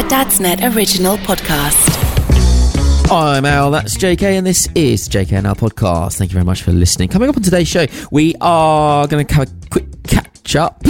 A Dadsnet original podcast. I'm Al, that's JK, and this is JK and Al podcast. Thank you very much for listening. Coming up on today's show, we are going to have a quick catch up.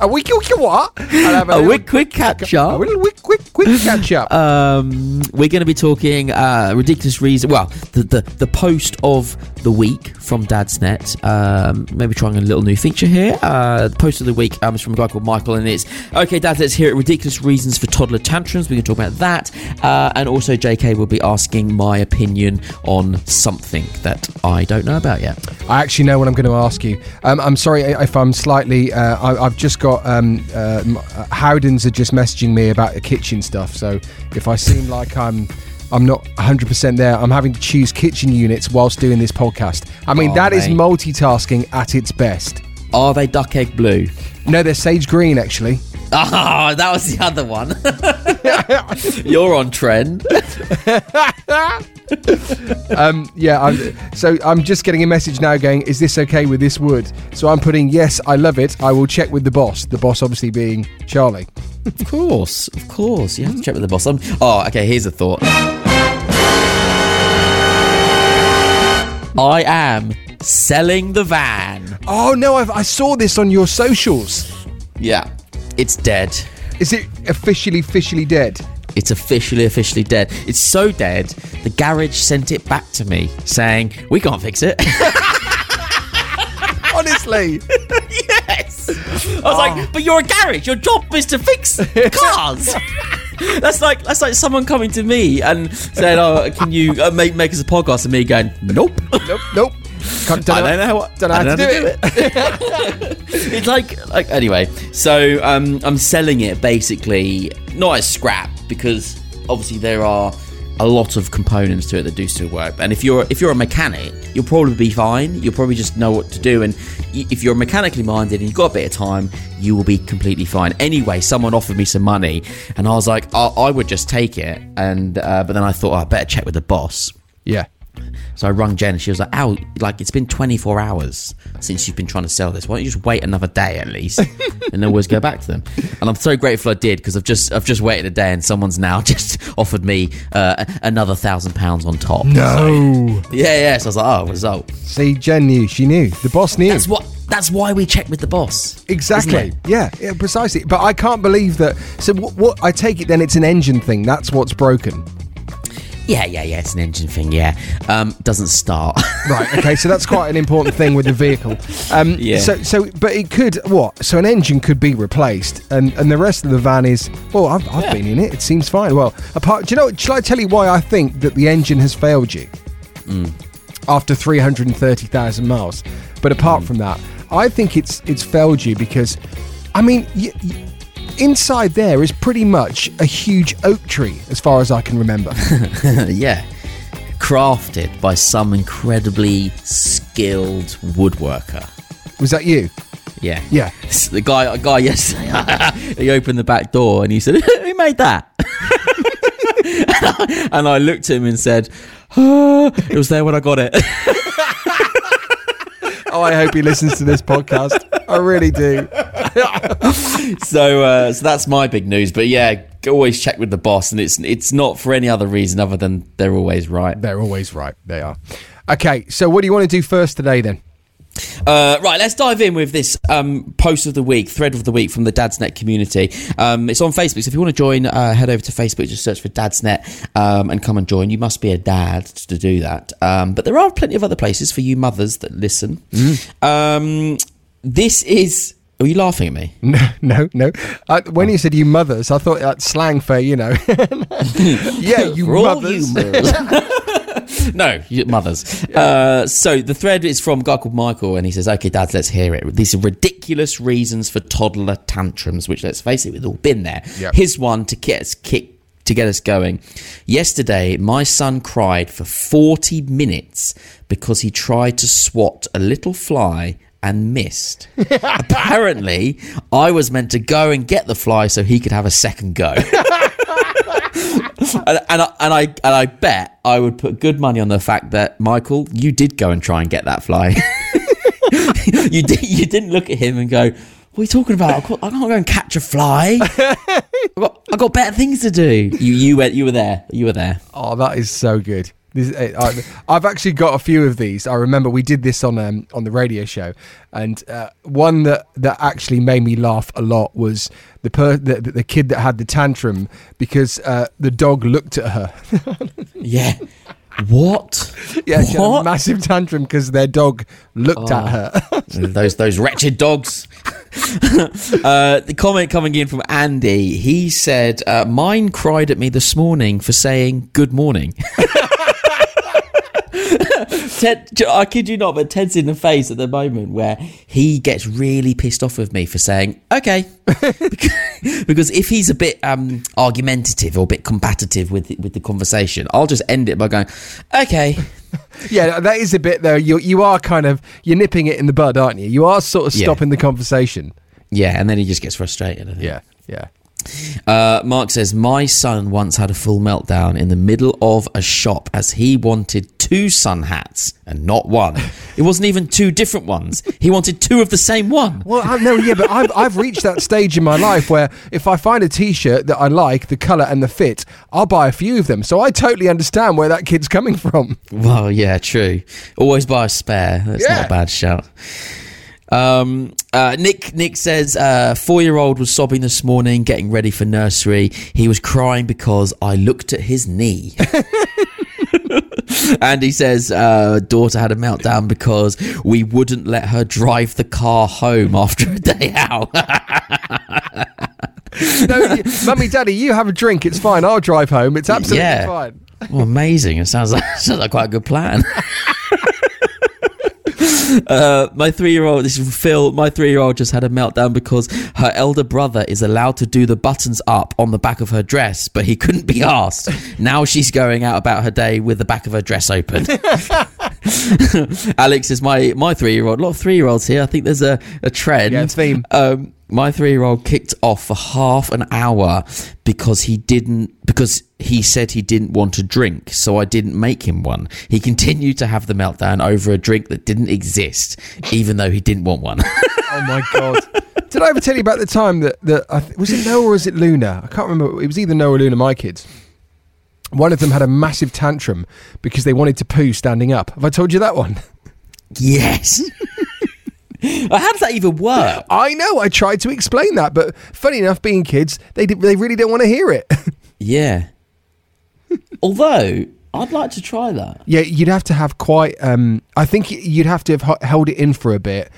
A week, what? a quick, quick catch A up. little quick, quick, catch up. Um, we're going to be talking uh, ridiculous reason. Well, the, the the post of the week from Dadsnet. Um, maybe trying a little new feature here. Uh, the post of the week um, is from a guy called Michael, and it's okay, Dad. Let's hear it. Ridiculous reasons for toddler tantrums. We can talk about that, uh, and also JK will be asking my opinion on something that I don't know about yet. I actually know what I'm going to ask you. Um, I'm sorry if I'm slightly. Uh, I, I've just got um, uh, uh, Howdens are just messaging me about the kitchen stuff. So if I seem like I'm. I'm not 100% there. I'm having to choose kitchen units whilst doing this podcast. I mean, Oh, that is mate. multitasking at its best. Are they duck egg blue? No, they're sage green, actually. Ah, that was the other one. You're on trend. Um, yeah, I'm, so I'm just getting a message now going, is this okay with this wood? So I'm putting, yes, I love it. I will check with the boss. The boss obviously being Charlie. Of course, of course. You have to check with the boss. Um, oh, okay. Here's a thought. I am selling the van. Oh, no, I've, I saw this on your socials. Yeah, it's dead. Is it officially, officially dead? It's officially, officially dead. It's so dead. The garage sent it back to me saying we can't fix it. Honestly. yes. I was like, but you're a garage. Your job is to fix cars. that's like that's like someone coming to me and saying, "Oh, can you uh, make make us a podcast?" And me going, "Nope." nope, nope. Can't, don't I know- don't know what. don't know I how to don't do know it. it's like like anyway. So um, I'm selling it basically not as scrap because obviously there are a lot of components to it that do still work. And if you're if you're a mechanic, you'll probably be fine. You'll probably just know what to do. And if you're mechanically minded and you've got a bit of time, you will be completely fine. Anyway, someone offered me some money, and I was like, I, I would just take it. And uh, but then I thought oh, I better check with the boss. Yeah. So I rung Jen and she was like, Ow, like it's been 24 hours since you've been trying to sell this. Why don't you just wait another day at least and always go back to them? And I'm so grateful I did because I've just I've just waited a day and someone's now just offered me uh, another thousand pounds on top. No. Yeah, yeah. So I was like, oh, result. See, Jen knew. She knew. The boss knew. That's what. That's why we check with the boss. Exactly. Yeah, yeah, precisely. But I can't believe that. So what, what? I take it then it's an engine thing. That's what's broken. Yeah, yeah, yeah. It's an engine thing. Yeah, um, doesn't start. Right. Okay. So that's quite an important thing with the vehicle. Um, Yeah. So, so, but it could what? So an engine could be replaced, and and the rest of the van is. Well, I've, I've Yeah. been in it. It seems fine. Well, apart. Do you know? what- Shall I tell you why I think that the engine has failed you? Mm. After three hundred and thirty thousand miles. But apart Mm. from that, I think it's it's failed you because, I mean. Y- y- Inside there is pretty much a huge oak tree, as far as I can remember. yeah. Crafted by some incredibly skilled woodworker. Was that you? Yeah. Yeah. The guy, a guy yesterday, he opened the back door and he said, "Who made that?" and, I, looked at him and said, "Ah, "It was there when I got it." Oh, I hope he listens to this podcast. I really do. so, uh, so that's my big news. But yeah, always check with the boss, and it's it's not for any other reason other than they're always right. They're always right. They are. Okay, so what do you want to do first today then? Uh, right, let's dive in with this um, post of the week, thread of the week from the Dadsnet community. Um, it's on Facebook, so if you want to join, uh, head over to Facebook, just search for Dadsnet um, and come and join. You must be a dad to do that. Um, but there are plenty of other places for you mothers that listen. Um, this is. Are you laughing at me? No, no, no. Uh, when you said you mothers, I thought that's slang for you know. yeah, you For all mothers. you mothers. no, you mothers. Uh, so the thread is from a guy called Michael, and he says, "Okay, dads, let's hear it. These are ridiculous reasons for toddler tantrums, which, let's face it, we've all been there. Yep. Here's one to get us kick." To get us going. Yesterday, my son cried for 40 minutes because he tried to swat a little fly and missed. Apparently, I was meant to go and get the fly so he could have a second go. and, and, I, and I and I bet I would put good money on the fact that Michael, you did go and try and get that fly. you did. You didn't look at him and go, "What are you talking about? I can't, go and catch a fly. I got I got better things to do." You you went. You were there. You were there. Oh, that is so good. This, uh, I, I've actually got a few of these. I remember we did this on um, on the radio show, and uh, one that, that actually made me laugh a lot was the per, the, the kid that had the tantrum because uh, the dog looked at her. Yeah. What? yeah, she had a What? massive tantrum because their dog looked at her. those those wretched dogs. uh, the comment coming in from Andy, he said, uh, "Mine cried at me this morning for saying good morning." Ted, I kid you not, but Ted's in the phase at the moment where he gets really pissed off with me for saying okay, because, if he's a bit um, argumentative or a bit combative with with the conversation, I'll just end it by going okay. yeah, that is a bit though. You you are kind of you're nipping it in the bud, aren't you? You are sort of Yeah. stopping the conversation. Yeah, and then he just gets frustrated. I think. Yeah, yeah. Uh, Mark says, My son once had a full meltdown in the middle of a shop as he wanted two sun hats and not one. it wasn't even two different ones. He wanted two of the same one. Well, I, no, yeah, but I've, I've reached that stage in my life where if I find a T-shirt that I like, the color and the fit, I'll buy a few of them. So I totally understand where that kid's coming from. Well, yeah, true. Always buy a spare. That's not a bad shout. Um, uh, Nick Nick says uh, four year old was sobbing this morning, getting ready for nursery. He was crying because I looked at his knee. and he says uh, daughter had a meltdown because we wouldn't let her drive the car home after a day out. No, mummy, daddy, you have a drink. It's fine. I'll drive home. It's absolutely Yeah. fine. Well, amazing! It sounds like sounds like quite a good plan. Uh, my three-year-old, this is Phil. My three-year-old just had a meltdown because her elder brother is allowed to do the buttons up on the back of her dress, but he couldn't be asked. Now she's going out about her day with the back of her dress open. Alex is my my three-year-old. A lot of three-year-olds here. I think there's a a trend. Yeah, theme. Um, my three-year-old kicked off for half an hour because he didn't because he said he didn't want to drink, so I didn't make him one. He continued to have the meltdown over a drink that didn't exist, even though he didn't want one. Oh my god! Did I ever tell you about the time that that I th- was it Noah or was it Luna? I can't remember. It was either Noah or Luna. My kids. One of them had a massive tantrum because they wanted to poo standing up. Have I told you that one? yes. How does that even work? I know. I tried to explain that, but funny enough, being kids, they did, they really don't want to hear it. Yeah. Although I'd like to try that. yeah, you'd have to have quite. Um, I think you'd have to have held it in for a bit,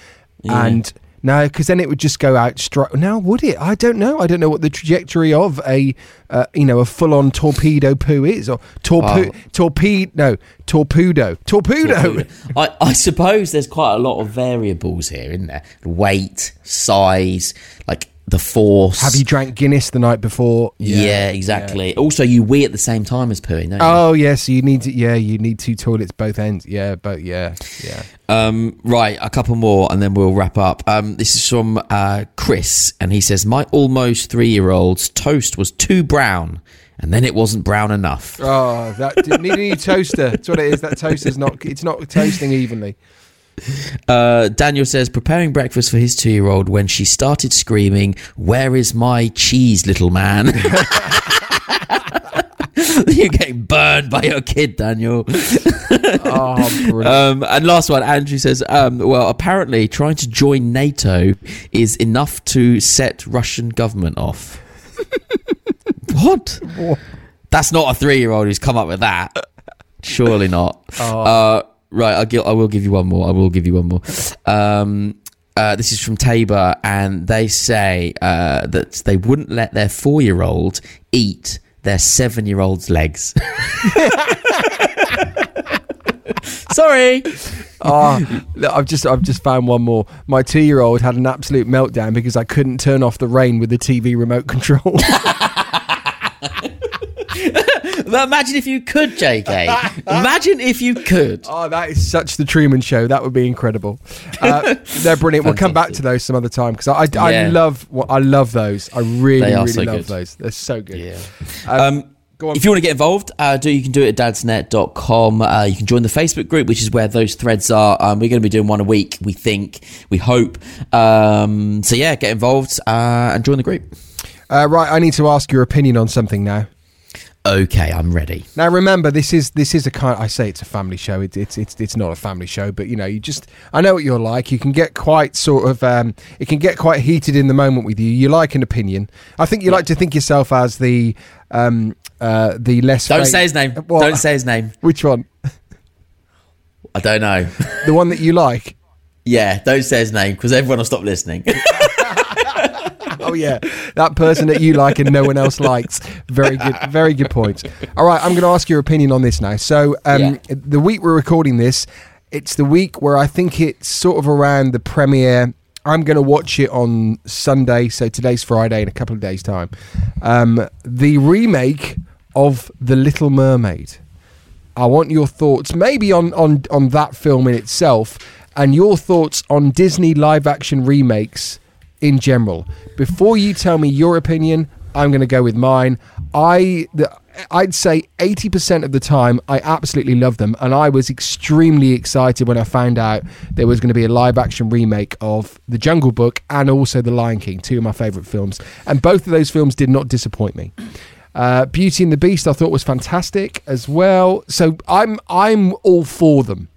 Yeah. and no, because then it would just go out straight. Now, would it? I don't know. I don't know what the trajectory of a, uh, you know, a full-on torpedo poo is, or torpedo, Wow. torpedo, no, torpedo, torpedo. I, I suppose there's quite a lot of variables here, isn't there? Weight, size, like the force. Have you drank Guinness the night before? Yeah, exactly. Also, you wee at the same time as pooing, don't you? Oh yes, you need to. Yeah, you need two toilets both ends. Yeah, but yeah, yeah. Um, right, a couple more and then we'll wrap up. Um, this is from uh, Chris, and he says, My almost three year old's toast was too brown, and then it wasn't brown enough. Oh, that didn't need a new toaster. That's what it is. That toaster's not. It's not toasting evenly. Uh, Daniel says, Preparing breakfast for his two year old when she started screaming, Where is my cheese, little man? You're getting burned by your kid, Daniel. Oh. Um, and last one, Andrew says, um, well, apparently trying to join NATO is enough to set Russian government off. what? That's not a three-year-old who's come up with that. Surely not. Uh, right, I'll gi- I will give you one more. I will give you one more. Um, uh, this is from Tabor, and they say uh, that they wouldn't let their four-year-old eat their seven-year-old's legs. Sorry. Oh, look, I've just I've just found one more. My two year old had an absolute meltdown because I couldn't turn off the rain with the TV remote control. Imagine if you could, JK. Imagine if you could. oh, that is such the Truman Show. That would be incredible. Uh, they're brilliant. We'll come back to those some other time because I, I, I love I love those. I really really so love good. those. They're so good. Yeah. Um, go on. If you want to get involved, uh, do you can do it at dadsnet.com. Uh, you can join the Facebook group, which is where those threads are. Um, we're going to be doing one a week, we think, we hope. Um, so, yeah, get involved uh, and join the group. Uh, right, I need to ask your opinion on something now. Okay, I'm ready. Now remember, this is this is a kind. I say it's a family show. It's it's it's it's not a family show, but you know, you just I know what you're like. You can get quite sort of um, it can get quite heated in the moment with you. You like an opinion. I think you like to think yourself as the um uh the less. Don't fa- say his name. What? Don't say his name. which one. I don't know. The one that you like. yeah, don't say his name because everyone will stop listening. Oh yeah, that person that you like and no one else likes. Very good, very good point. All right, I'm going to ask your opinion on this now. So, um, Yeah. the week we're recording this, it's the week where I think it's sort of around the premiere. I'm going to watch it on Sunday, so today's Friday in a couple of days' time. Um, the remake of The Little Mermaid. I want your thoughts, maybe on on on that film in itself, and your thoughts on Disney live action remakes in general. Before you tell me your opinion, I'm going to go with mine. I the, I'd say 80% of the time I absolutely love them and I was extremely excited when I found out there was going to be a live action remake of The Jungle Book and also The Lion King, two of my favorite films. And both of those films did not disappoint me. Uh, Beauty and the Beast, I thought was fantastic as well. So I'm I'm all for them.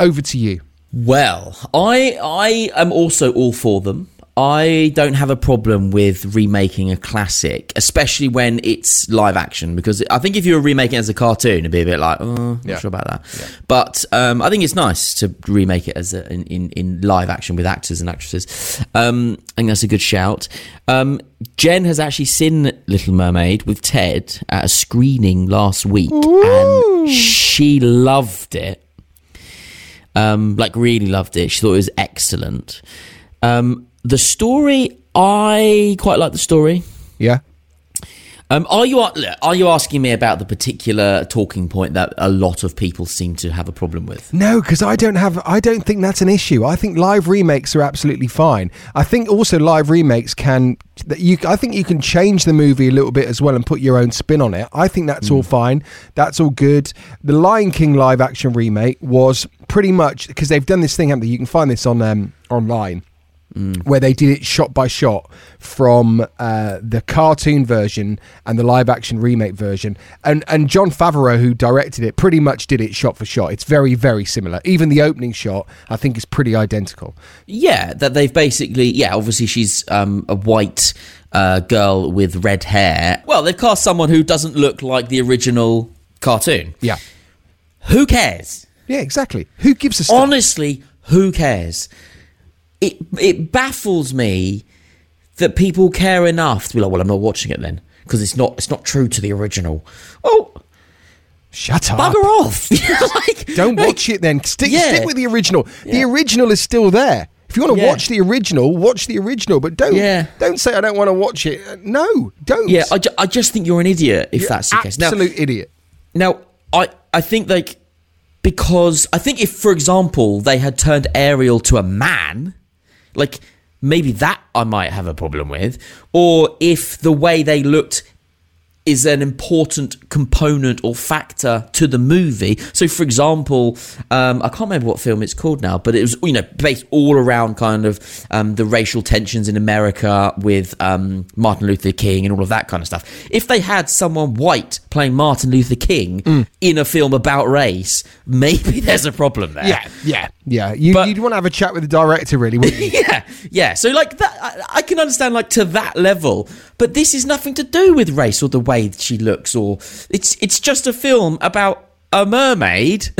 Over to you. Well, I I am also all for them. I don't have a problem with remaking a classic, especially when it's live action, because I think if you were remaking it as a cartoon, it'd be a bit like, oh, not Yeah. sure about that. But um, I think it's nice to remake it as a, in, in in live action with actors and actresses. Um, I think that's a good shout. Um, Jen has actually seen Little Mermaid with Ted at a screening last week, and she loved it um, like really loved it. She thought it was excellent. Um, the story, I quite like the story. Yeah. Um, are you are you asking me about the particular talking point that a lot of people seem to have a problem with? No, because I don't have. I don't think that's an issue. I think live remakes are absolutely fine. I think also live remakes can. That you, I think you can change the movie a little bit as well and put your own spin on it. I think that's all fine. That's all good. The Lion King live action remake was pretty much because they've done this thing, haven't they? You can find this on um, online. Where they did it shot by shot from uh, the cartoon version and the live action remake version, and and Jon Favreau, who directed it, pretty much did it shot for shot. It's very very similar. Even the opening shot, I think, is pretty identical. Yeah, that they've basically yeah. Obviously, she's um, a white uh, girl with red hair. Well, they've cast someone who doesn't look like the original cartoon. Yeah, Who cares? yeah, exactly. Who gives a stuff? Honestly, who cares? It it baffles me that people care enough to be like, well, I'm not watching it then because it's not it's not true to the original. Oh, Shut up. bugger off! like, Don't like, watch it then. Stick Yeah. stick with the original. The original is still there. If you want to Yeah. watch the original, watch the original. But don't Yeah. don't say I don't want to watch it. No, don't. Yeah, I, ju- I just think you're an idiot if You're that's the case. Now, absolute idiot. Now, I I think like because I think if, for example, they had turned Ariel to a man, like maybe that I might have a problem with, or if the way they looked is an important component or factor to the movie. So, for example, um, I can't remember what film it's called now, but it was you know based all around kind of um, the racial tensions in America with um, Martin Luther King and all of that kind of stuff. If they had someone white playing Martin Luther King Mm. in a film about race, maybe there's a problem there. Yeah, yeah, yeah. You, you'd want to have a chat with the director, really, wouldn't you? yeah, yeah. So like that, I, I can understand like to that level, but this is nothing to do with race or the way she looks, or it's it's just a film about a mermaid.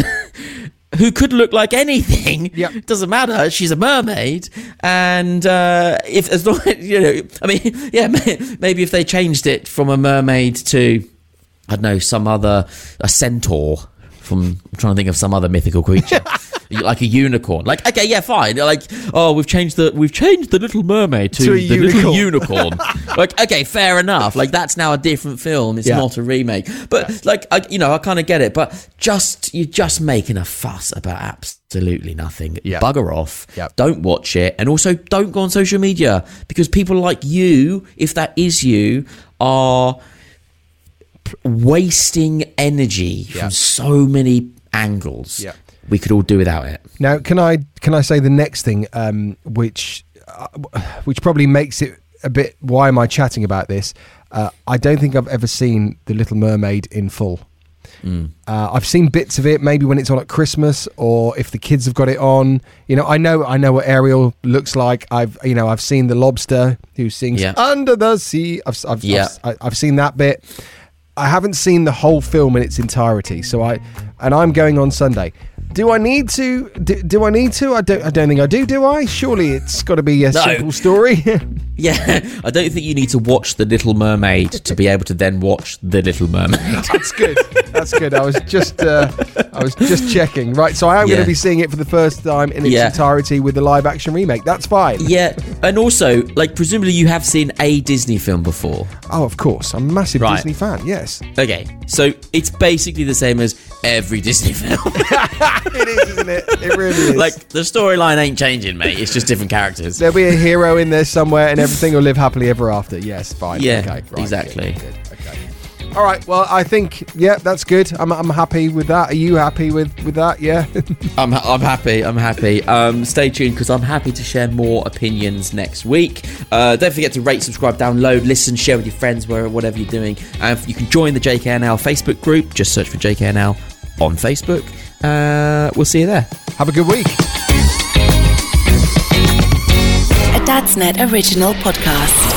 Who could look like anything? Yep. doesn't matter. She's a mermaid, and uh, if as long you know, I mean, yeah, maybe if they changed it from a mermaid to, I don't know, some other a centaur. From I'm trying to think of some other mythical creature, like a unicorn. Like okay, yeah, fine. Like oh, we've changed the we've changed the Little Mermaid to, To the little unicorn. unicorn. like okay, fair enough. Like that's now a different film. It's Yeah. not a remake. But like I, you know, I kind of get it. But just you're just making a fuss about absolutely nothing. Yeah. Bugger off. Yep. Don't watch it, and also don't go on social media because people like you, if that is you, are p- wasting energy Yeah. from so many angles. Yeah. We could all do without it. Now, can I can I say the next thing, um, which uh, which probably makes it a bit? Why am I chatting about this? Uh, I don't think I've ever seen The Little Mermaid in full. Uh, I've seen bits of it, maybe when it's on at Christmas, or if the kids have got it on. You know, I know, I know what Ariel looks like. I've, you know, I've seen the lobster who sings Yeah. "Under the Sea." I've, I've, Yeah. I've, I've seen that bit. I haven't seen the whole film in its entirety, so I, and I'm going on Sunday. Do I need to? Do, do I need to? I don't. I don't think I do. Do I? Surely it's got to be a No. simple story. Yeah, I don't think you need to watch The Little Mermaid to be able to then watch The Little Mermaid. That's good. That's good. I was just, uh, I was just checking. Right, so I am going to be seeing it for the first time in its Yeah. entirety with the live action remake. That's fine. yeah, and also, like, presumably you have seen a Disney film before. Oh, of course. I'm a massive Right. Disney fan. Yes, Okay, so it's basically the same as every Disney film. it is, isn't it? It really is. like, the storyline ain't changing, mate. It's just different characters. there'll be a hero in there somewhere, and everything will live happily ever after. Yes, fine. Yeah, okay, right, exactly. good, good, okay. All right. Well, I think yeah, that's good. I'm, I'm happy with that. Are you happy with with that? Yeah. I'm, I'm happy. I'm happy. Um, stay tuned because I'm happy to share more opinions next week. Uh, don't forget to rate, subscribe, download, listen, share with your friends, where whatever you're doing. And you can join the JK and Al Facebook group. Just search for JK and Al on Facebook. Uh, we'll see you there. Have a good week. A Dadsnet original podcast.